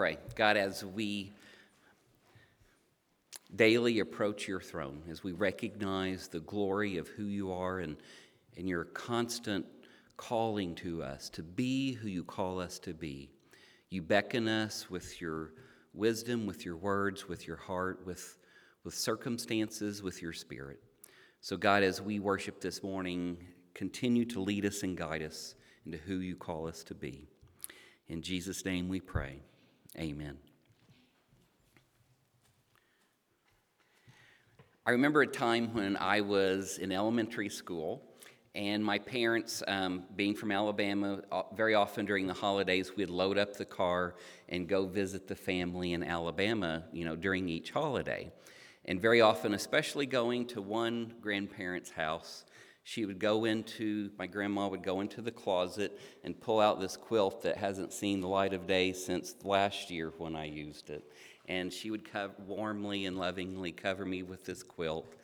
pray. God, as we daily approach your throne, as we recognize the glory of who you are and, and your constant calling to us to be who you call us to be, you beckon us with your wisdom, with your words, with your heart, with, with circumstances, with your spirit. So, God, as we worship this morning, continue to lead us and guide us into who you call us to be. In Jesus' name we pray. Amen. I remember a time when I was in elementary school, and my parents, um, being from Alabama, very often during the holidays, we'd load up the car and go visit the family in Alabama, you know, during each holiday. And very often, especially going to one grandparent's house, she would go into, my grandma would go into the closet and pull out this quilt that hasn't seen the light of day since last year when I used it. And she would cover, warmly and lovingly cover me with this quilt.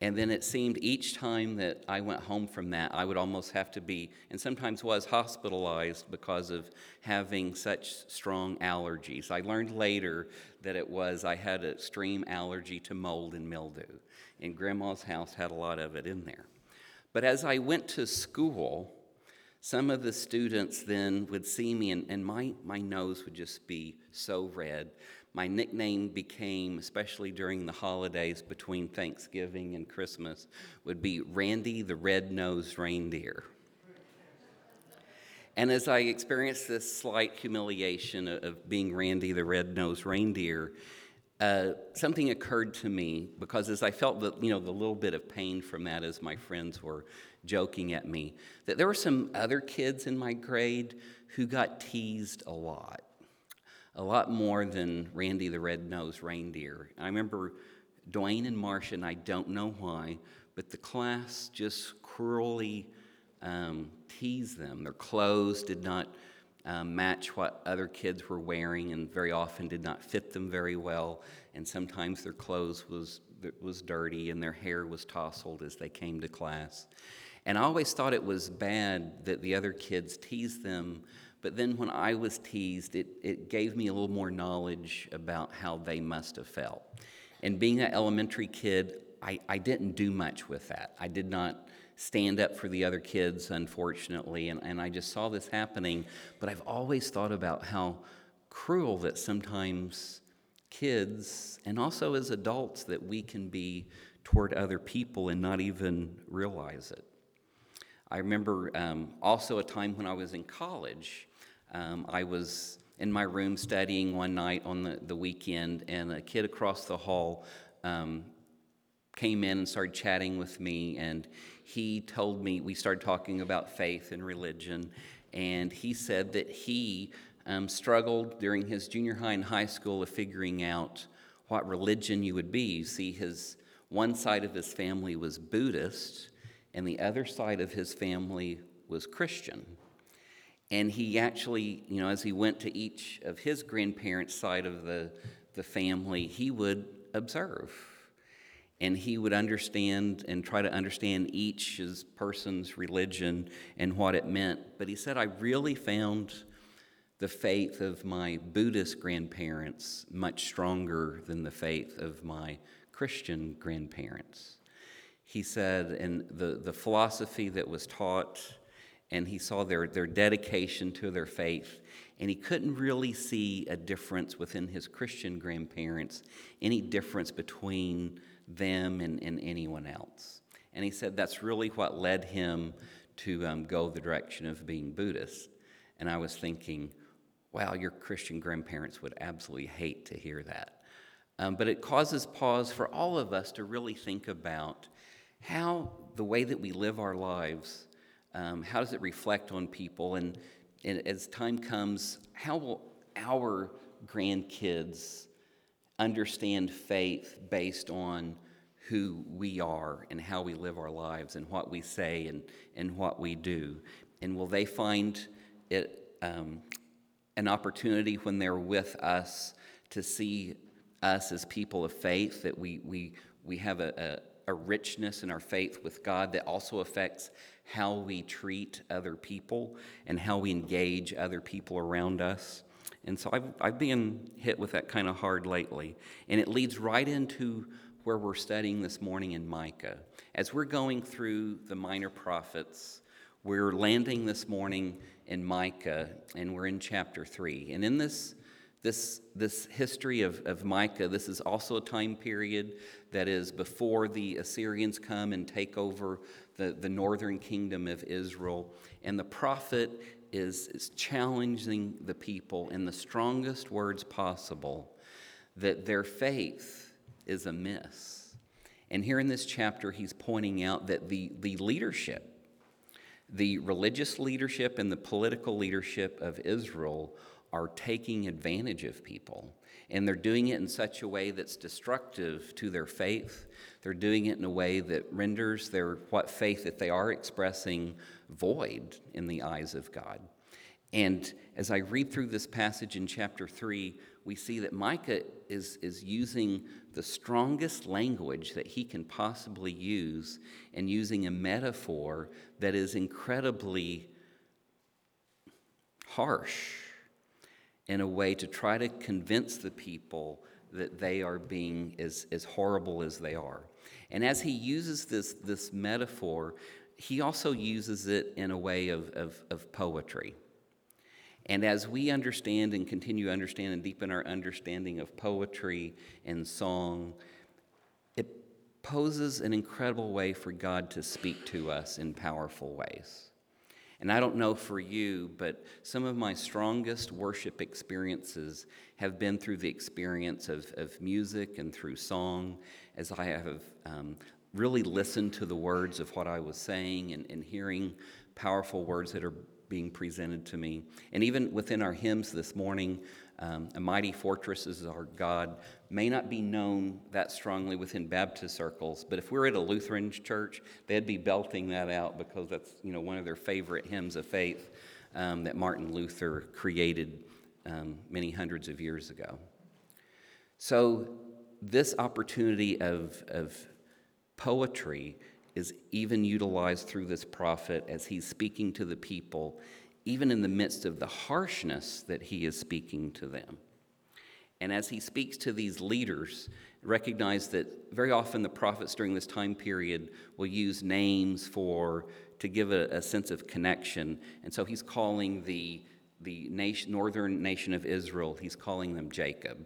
And then it seemed each time that I went home from that, I would almost have to be, and sometimes was hospitalized because of having such strong allergies. I learned later that it was I had an extreme allergy to mold and mildew, and grandma's house had a lot of it in there. But as I went to school, some of the students then would see me, and, and my, my nose would just be so red. My nickname became, especially during the holidays between Thanksgiving and Christmas, would be Randy the Red Nosed Reindeer. And as I experienced this slight humiliation of being Randy the Red Nosed Reindeer, uh, something occurred to me because as I felt the, you know, the little bit of pain from that as my friends were joking at me, that there were some other kids in my grade who got teased a lot, a lot more than Randy the Red-Nosed Reindeer. I remember Dwayne and Marcia, and I don't know why, but the class just cruelly um, teased them. Their clothes did not um, match what other kids were wearing and very often did not fit them very well. And sometimes their clothes was, was dirty and their hair was tousled as they came to class. And I always thought it was bad that the other kids teased them, but then when I was teased, it, it gave me a little more knowledge about how they must have felt. And being an elementary kid, I, I didn't do much with that. I did not stand up for the other kids, unfortunately. And, and I just saw this happening. But I've always thought about how cruel that sometimes kids and also as adults that we can be toward other people and not even realize it. I remember um, also a time when I was in college. Um, I was in my room studying one night on the, the weekend, and a kid across the hall um, came in and started chatting with me. And he told me, we started talking about faith and religion, and he said that he um, struggled during his junior high and high school of figuring out what religion you would be. You see, his one side of his family was Buddhist, and the other side of his family was Christian. And he actually, you know, as he went to each of his grandparents' side of the, the family, he would observe and he would understand and try to understand each person's religion and what it meant. But he said, I really found the faith of my Buddhist grandparents much stronger than the faith of my Christian grandparents. He said, and the, the philosophy that was taught, and he saw their, their dedication to their faith, and he couldn't really see a difference within his Christian grandparents, any difference between them and, and anyone else. And he said that's really what led him to um, go the direction of being Buddhist. And I was thinking, wow, your Christian grandparents would absolutely hate to hear that. Um, but it causes pause for all of us to really think about how the way that we live our lives, um, how does it reflect on people? And, and as time comes, how will our grandkids understand faith based on who we are and how we live our lives and what we say and, and what we do? And will they find it um, an opportunity when they're with us to see us as people of faith, that we, we, we have a, a, a richness in our faith with God that also affects how we treat other people and how we engage other people around us? And so I've, I've been hit with that kind of hard lately. And it leads right into where we're studying this morning in Micah. As we're going through the minor prophets, we're landing this morning in Micah, and we're in chapter 3. And in this, this, this history of, of Micah, this is also a time period that is before the Assyrians come and take over the, the northern kingdom of Israel. And the prophet is, is challenging the people in the strongest words possible that their faith is amiss. And here in this chapter, he's pointing out that the, the leadership, the religious leadership and the political leadership of Israel are taking advantage of people. And they're doing it in such a way that's destructive to their faith. They're doing it in a way that renders their what faith that they are expressing void in the eyes of God. And as I read through this passage in chapter 3, we see that Micah is, is using the strongest language that he can possibly use and using a metaphor that is incredibly harsh in a way to try to convince the people that they are being as, as horrible as they are. And as he uses this, this metaphor, he also uses it in a way of, of, of poetry. And as we understand and continue to understand and deepen our understanding of poetry and song, it poses an incredible way for God to speak to us in powerful ways. And I don't know for you, but some of my strongest worship experiences have been through the experience of, of music and through song, as I have um, really listened to the words of what I was saying and, and hearing powerful words that are being presented to me. And even within our hymns this morning, um, A Mighty Fortress is Our God may not be known that strongly within Baptist circles, but if we're at a Lutheran church, they'd be belting that out because that's you know one of their favorite hymns of faith um, that Martin Luther created um, many hundreds of years ago. So this opportunity of, of poetry is even utilized through this prophet as he's speaking to the people even in the midst of the harshness that he is speaking to them. And as he speaks to these leaders, recognize that very often the prophets during this time period will use names for to give a, a sense of connection. And so he's calling the, the nation, northern nation of Israel, he's calling them Jacob.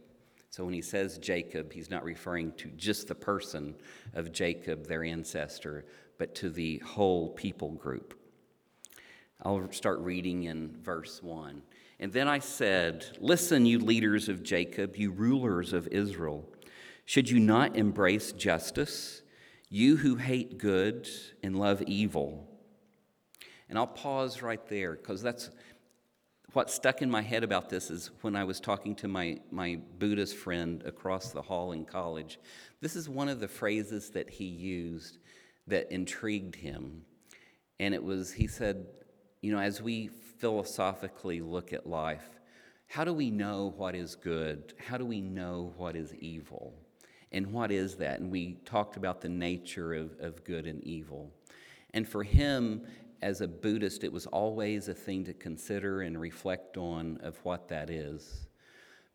So when he says Jacob, he's not referring to just the person of Jacob, their ancestor, but to the whole people group. I'll start reading in verse 1. And then I said, Listen, you leaders of Jacob, you rulers of Israel. Should you not embrace justice, you who hate good and love evil? And I'll pause right there because that's what stuck in my head about this is when I was talking to my, my Buddhist friend across the hall in college. This is one of the phrases that he used that intrigued him. And it was, he said, you know, as we philosophically look at life, how do we know what is good? How do we know what is evil? And what is that? And we talked about the nature of, of good and evil. And for him, as a Buddhist, it was always a thing to consider and reflect on of what that is.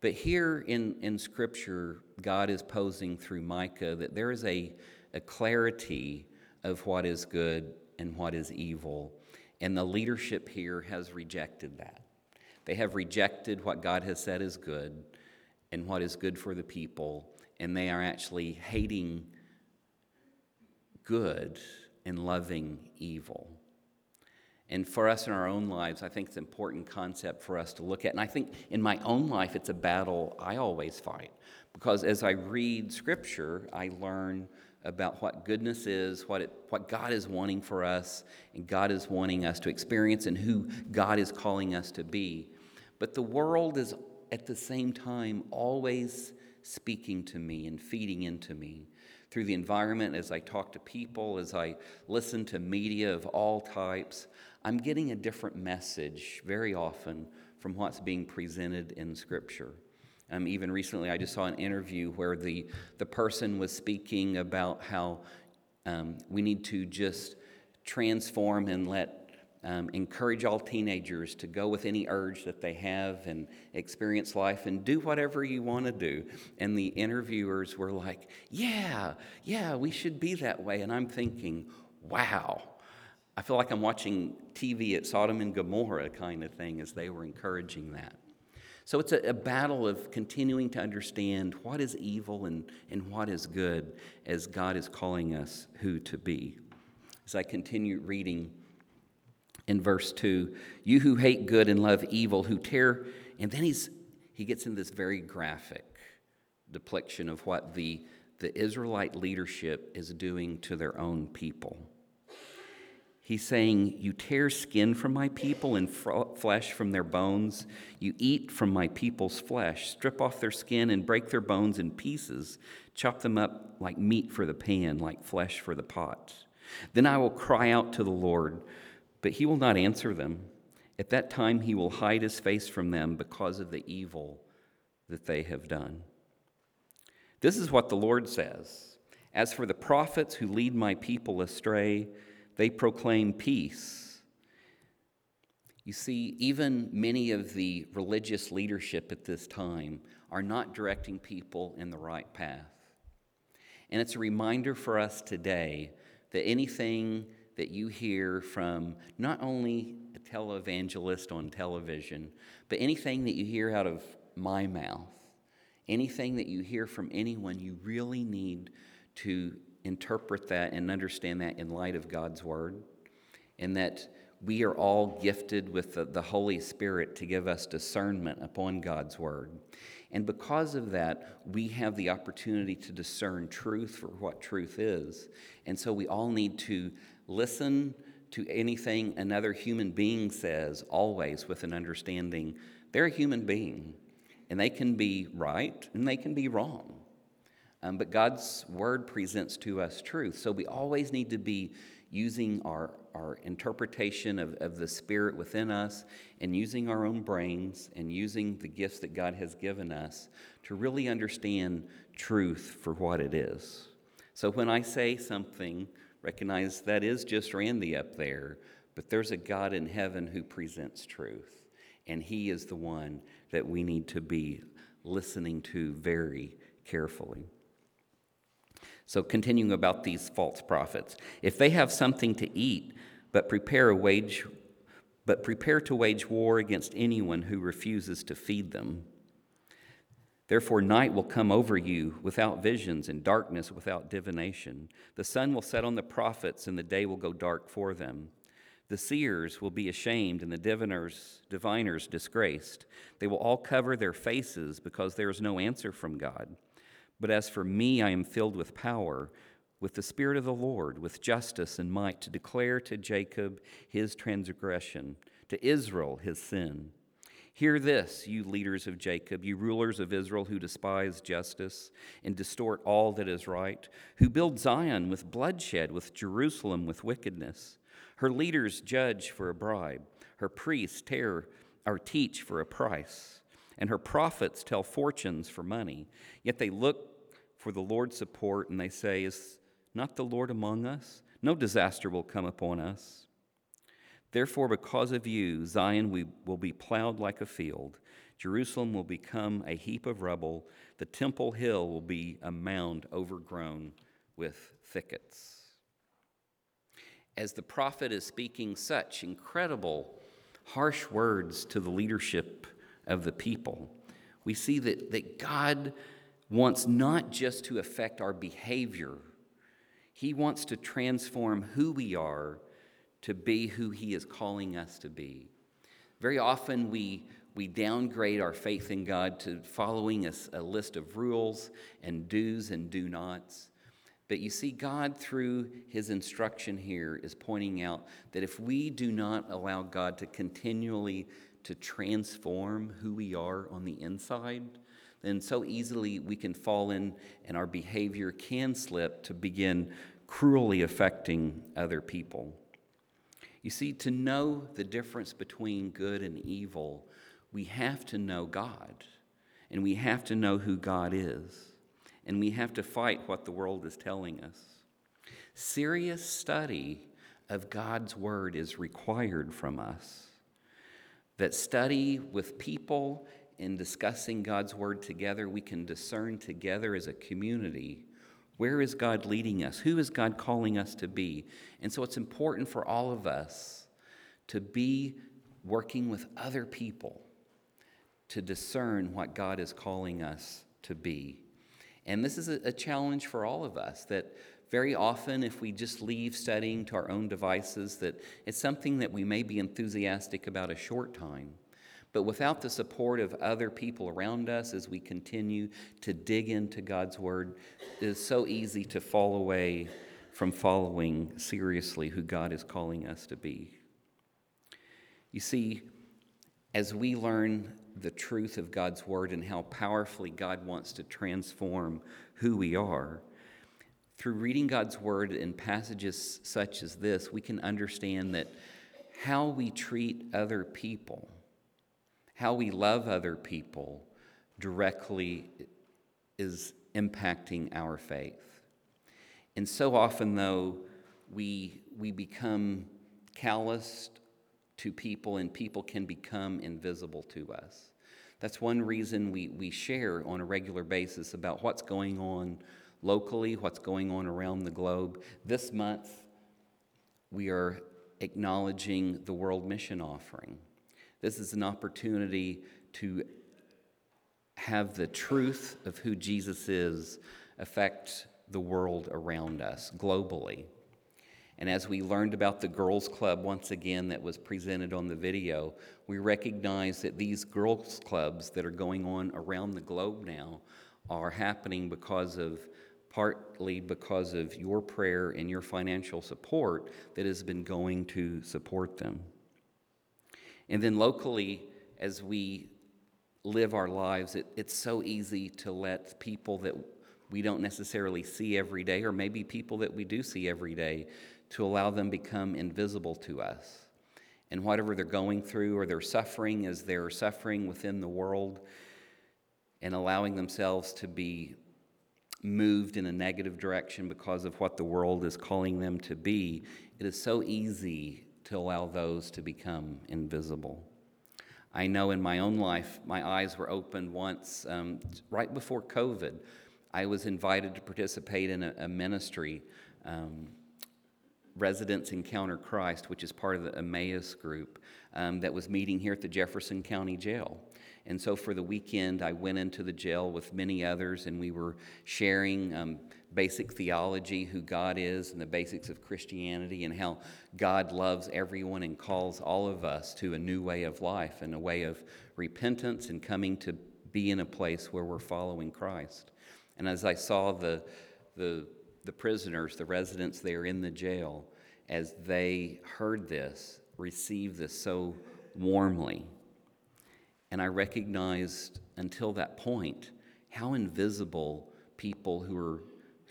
But here in, in Scripture, God is posing through Micah that there is a, a clarity of what is good and what is evil. And the leadership here has rejected that. They have rejected what God has said is good and what is good for the people, and they are actually hating good and loving evil. And for us in our own lives, I think it's an important concept for us to look at. And I think in my own life, it's a battle I always fight. Because as I read Scripture, I learn about what goodness is, what, it, what God is wanting for us, and God is wanting us to experience, and who God is calling us to be. But the world is at the same time always speaking to me and feeding into me through the environment as I talk to people, as I listen to media of all types. I'm getting a different message very often from what's being presented in Scripture. Um, even recently, I just saw an interview where the, the person was speaking about how um, we need to just transform and let um, encourage all teenagers to go with any urge that they have and experience life and do whatever you want to do. And the interviewers were like, Yeah, yeah, we should be that way. And I'm thinking, Wow. I feel like I'm watching TV at Sodom and Gomorrah kind of thing as they were encouraging that. So it's a, a, battle of continuing to understand what is evil and, and what is good as God is calling us who to be. As I continue reading in verse 2, you who hate good and love evil, who tear, and then he's, he gets in this very graphic depiction of what the, the Israelite leadership is doing to their own people. He's saying, You tear skin from my people and flesh from their bones. You eat from my people's flesh, strip off their skin and break their bones in pieces, chop them up like meat for the pan, like flesh for the pot. Then I will cry out to the Lord, but he will not answer them. At that time, he will hide his face from them because of the evil that they have done. This is what the Lord says As for the prophets who lead my people astray, they proclaim peace. You see, even many of the religious leadership at this time are not directing people in the right path. And it's a reminder for us today that anything that you hear from not only a televangelist on television, but anything that you hear out of my mouth, anything that you hear from anyone, you really need to interpret that and understand that in light of God's Word, and that we are all gifted with the, the, Holy Spirit to give us discernment upon God's Word. And because of that, we have the opportunity to discern truth for what truth is. And so we all need to listen to anything another human being says, always with an understanding they're a human being, and they can be right and they can be wrong. Um, but God's word presents to us truth. So we always need to be using our, our interpretation of, of the Spirit within us and using our own brains and using the gifts that God has given us to really understand truth for what it is. So when I say something, recognize that is just Randy up there, but there's a God in heaven who presents truth. And He is the one that we need to be listening to very carefully. So, continuing about these false prophets, if they have something to eat, but prepare a wage, but prepare to wage war against anyone who refuses to feed them. Therefore, night will come over you without visions, and darkness without divination. The sun will set on the prophets, and the day will go dark for them. The seers will be ashamed, and the diviners, diviners disgraced. They will all cover their faces because there is no answer from God. But as for me, I am filled with power, with the Spirit of the Lord, with justice and might, to declare to Jacob his transgression, to Israel his sin. Hear this, you leaders of Jacob, you rulers of Israel who despise justice and distort all that is right, who build Zion with bloodshed, with Jerusalem with wickedness. Her leaders judge for a bribe, her priests tear or teach for a price, and her prophets tell fortunes for money. Yet they look for the Lord's support, and they say, Is not the Lord among us? No disaster will come upon us. Therefore, because of you, Zion we will be plowed like a field. Jerusalem will become a heap of rubble. The temple hill will be a mound overgrown with thickets. As the prophet is speaking such incredible, harsh words to the leadership of the people, we see that, that God wants not just to affect our behavior, He wants to transform who we are to be who He is calling us to be. Very often we, we downgrade our faith in God to following a, a list of rules and do's and do nots. But you see, God, through his instruction here, is pointing out that if we do not allow God to continually to transform who we are on the inside, then so easily we can fall in and our behavior can slip to begin cruelly affecting other people. You see, to know the difference between good and evil, we have to know God, and we have to know who God is, and we have to fight what the world is telling us. Serious study of God's Word is required from us. That study with people in discussing God's Word together, we can discern together as a community where is God leading us? Who is God calling us to be? And so it's important for all of us to be working with other people to discern what God is calling us to be. And this is a, a challenge for all of us that very often if we just leave studying to our own devices that it's something that we may be enthusiastic about a short time but without the support of other people around us as we continue to dig into god's word it is so easy to fall away from following seriously who god is calling us to be. You see as we learn the truth of god's word and how powerfully god wants to transform who we are through reading God's word in passages such as this, we can understand that how we treat other people, how we love other people, directly is impacting our faith. And so often, though, we, we become calloused to people and people can become invisible to us. That's one reason we, we share on a regular basis about what's going on locally, what's going on around the globe. This month, we are acknowledging the World Mission Offering. This is an opportunity to have the truth of who Jesus is affect the world around us globally. And as we learned about the Girls Club once again that was presented on the video, we recognize that these girls' clubs that are going on around the globe now are happening because of partly because of your prayer and your financial support that has been going to support them. And then locally, as we live our lives, it, it's so easy to let people that we don't necessarily see every day, or maybe people that we do see every day, to allow them become invisible to us. And whatever they're going through or they're suffering as they're suffering within the world, and allowing themselves to be moved in a negative direction because of what the world is calling them to be, it is so easy to allow those to become invisible. I know in my own life, my eyes were opened once um, right before COVID. I was invited to participate in a, a ministry, um, Residents Encounter Christ, which is part of the Emmaus group, um, that was meeting here at the Jefferson County Jail. And so for the weekend, I went into the jail with many others, and we were sharing um, basic theology, who God is, and the basics of Christianity, and how God loves everyone and calls all of us to a new way of life and a way of repentance and coming to be in a place where we're following Christ. And as I saw the, the, the prisoners, the residents there in the jail, as they heard this, received this so warmly and I recognized until that point how invisible people who are,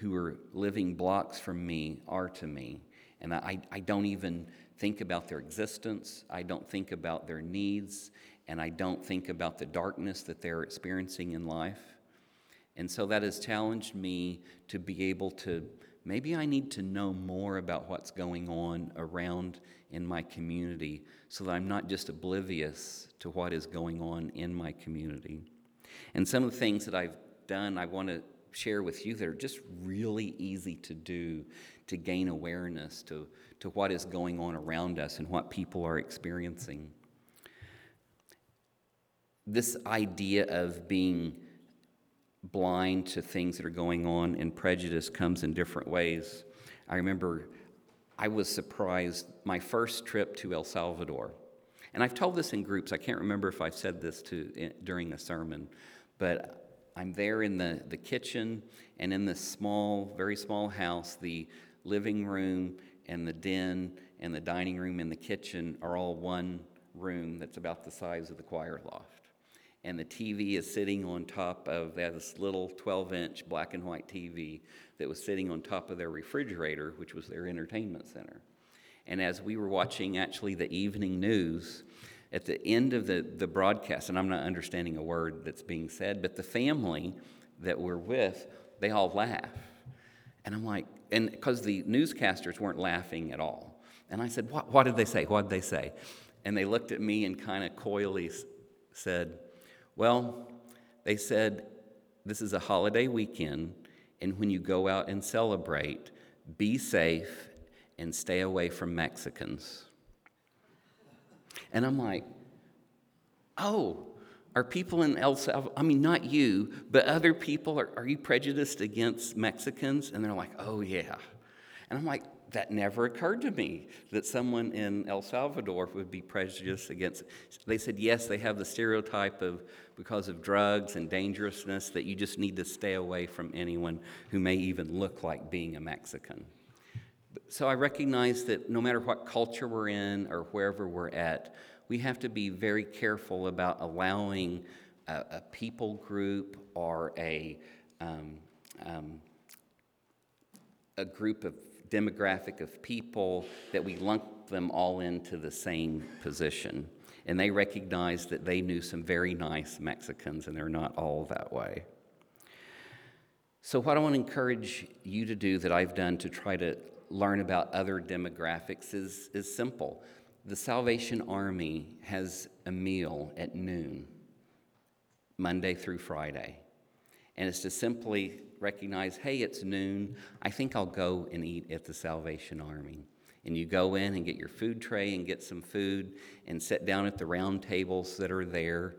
who are living blocks from me are to me. And I, I don't even think about their existence, I don't think about their needs, and I don't think about the darkness that they're experiencing in life. And so that has challenged me to be able to maybe I need to know more about what's going on around in my community so that I'm not just oblivious to what is going on in my community. And some of the things that I've done, I want to share with you that are just really easy to do to gain awareness to, to what is going on around us and what people are experiencing. This idea of being blind to things that are going on and prejudice comes in different ways. I remember I was surprised my first trip to El Salvador. And I've told this in groups. I can't remember if I've said this to, during a sermon, but I'm there in the, the kitchen and in this small, very small house, the living room and the den and the dining room and the kitchen are all one room that's about the size of the choir loft and the TV is sitting on top of this little 12 inch black and white TV that was sitting on top of their refrigerator, which was their entertainment center. And as we were watching actually the evening news, at the end of the, the broadcast, and I'm not understanding a word that's being said, but the family that we're with, they all laugh. And I'm like, and because the newscasters weren't laughing at all. And I said, What, what did they say? What did they say? And they looked at me and kind of coyly said, Well, they said, This is a holiday weekend, and when you go out and celebrate, be safe and stay away from Mexicans. And I'm like, Oh, are people in El Salvador, I mean, not you, but other people, are, are you prejudiced against Mexicans? And they're like, oh, yeah. And I'm like, that never occurred to me that someone in El Salvador would be prejudiced against. They said, yes, they have the stereotype of because of drugs and dangerousness that you just need to stay away from anyone who may even look like being a Mexican. So I recognize that no matter what culture we're in or wherever we're at, we have to be very careful about allowing a, a people group or a, um, um, a group of demographic of people that we lump them all into the same position. And they recognized that they knew some very nice Mexicans, and they're not all that way. So, what I want to encourage you to do that I've done to try to learn about other demographics is, is simple. The Salvation Army has a meal at noon, Monday through Friday. And it's to simply recognize hey, it's noon. I think I'll go and eat at the Salvation Army. And you go in and get your food tray and get some food and sit down at the round tables that are there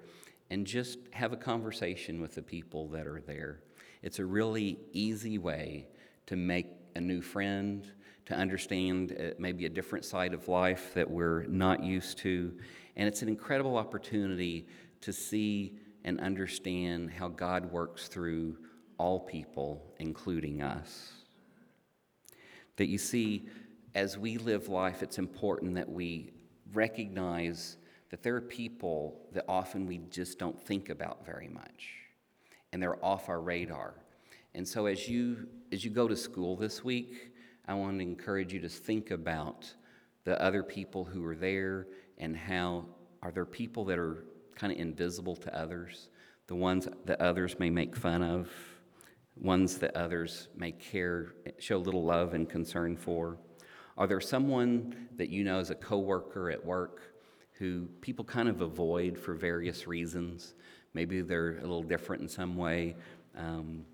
and just have a conversation with the people that are there. It's a really easy way to make a new friend, to understand uh, maybe a different side of life that we're not used to. And it's an incredible opportunity to see and understand how God works through all people, including us. That you see, as we live life, it's important that we recognize that there are people that often we just don't think about very much, and they're off our radar. And so, as you as you go to school this week, I want to encourage you to think about the other people who are there and how are there people that are kind of invisible to others, the ones that others may make fun of, ones that others may care, show little love and concern for? Are there someone that you know as a coworker at work who people kind of avoid for various reasons? Maybe they're a little different in some way. Um,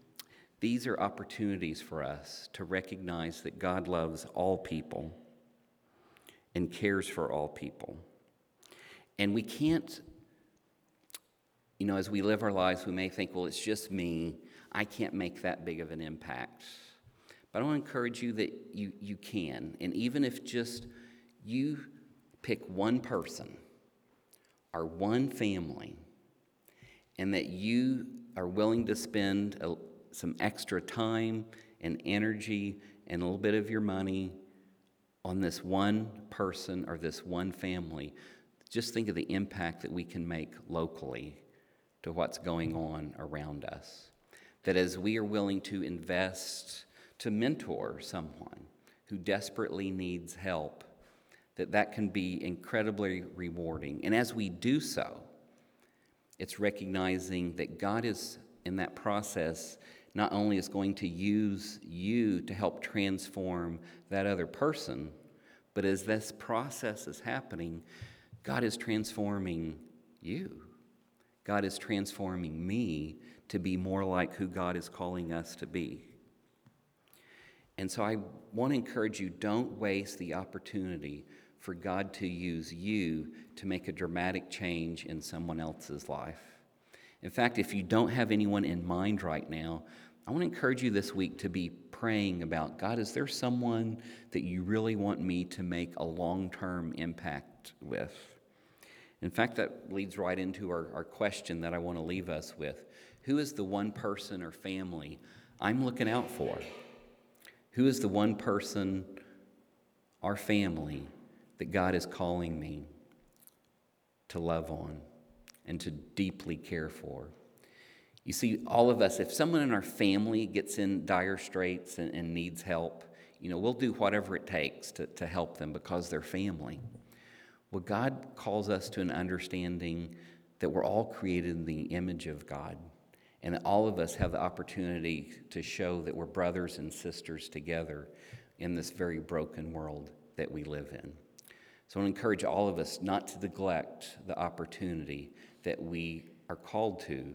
these are opportunities for us to recognize that God loves all people and cares for all people. And we can't, you know, as we live our lives, we may think, well, it's just me. I can't make that big of an impact. But I want to encourage you that you, you can. And even if just you pick one person or one family, and that you are willing to spend a, some extra time and energy and a little bit of your money on this one person or this one family, just think of the impact that we can make locally to what's going on around us. That as we are willing to invest to mentor someone who desperately needs help, that that can be incredibly rewarding. And as we do so, it's recognizing that God is in that process not only is going to use you to help transform that other person, but as this process is happening, God is transforming you. God is transforming me to be more like who God is calling us to be. And so I want to encourage you don't waste the opportunity for God to use you to make a dramatic change in someone else's life. In fact, if you don't have anyone in mind right now, I want to encourage you this week to be praying about God, is there someone that you really want me to make a long term impact with? In fact, that leads right into our, our question that I want to leave us with. Who is the one person or family I'm looking out for? Who is the one person or family that God is calling me to love on? And to deeply care for. You see, all of us, if someone in our family gets in dire straits and, and needs help, you know, we'll do whatever it takes to, to help them because they're family. Well, God calls us to an understanding that we're all created in the image of God and that all of us have the opportunity to show that we're brothers and sisters together in this very broken world that we live in. So I encourage all of us not to neglect the opportunity that we are called to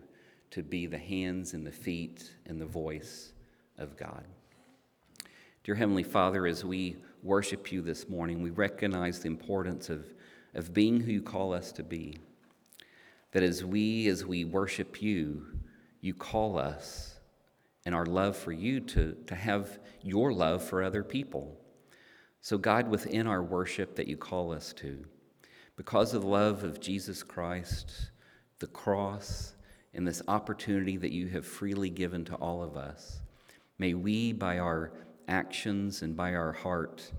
to be the hands and the feet and the voice of God. Dear Heavenly Father, as we worship you this morning, we recognize the importance of, of being who you call us to be. That as we, as we worship you, you call us and our love for you to, to have your love for other people. So, God, within our worship that you call us to, because of the love of Jesus Christ, the cross, and this opportunity that you have freely given to all of us. May we, by our actions and by our heart,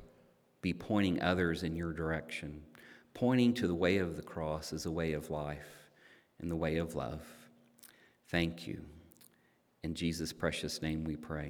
be pointing others in your direction, pointing to the way of the cross as a way of life and the way of love. Thank you. In Jesus' precious name we pray.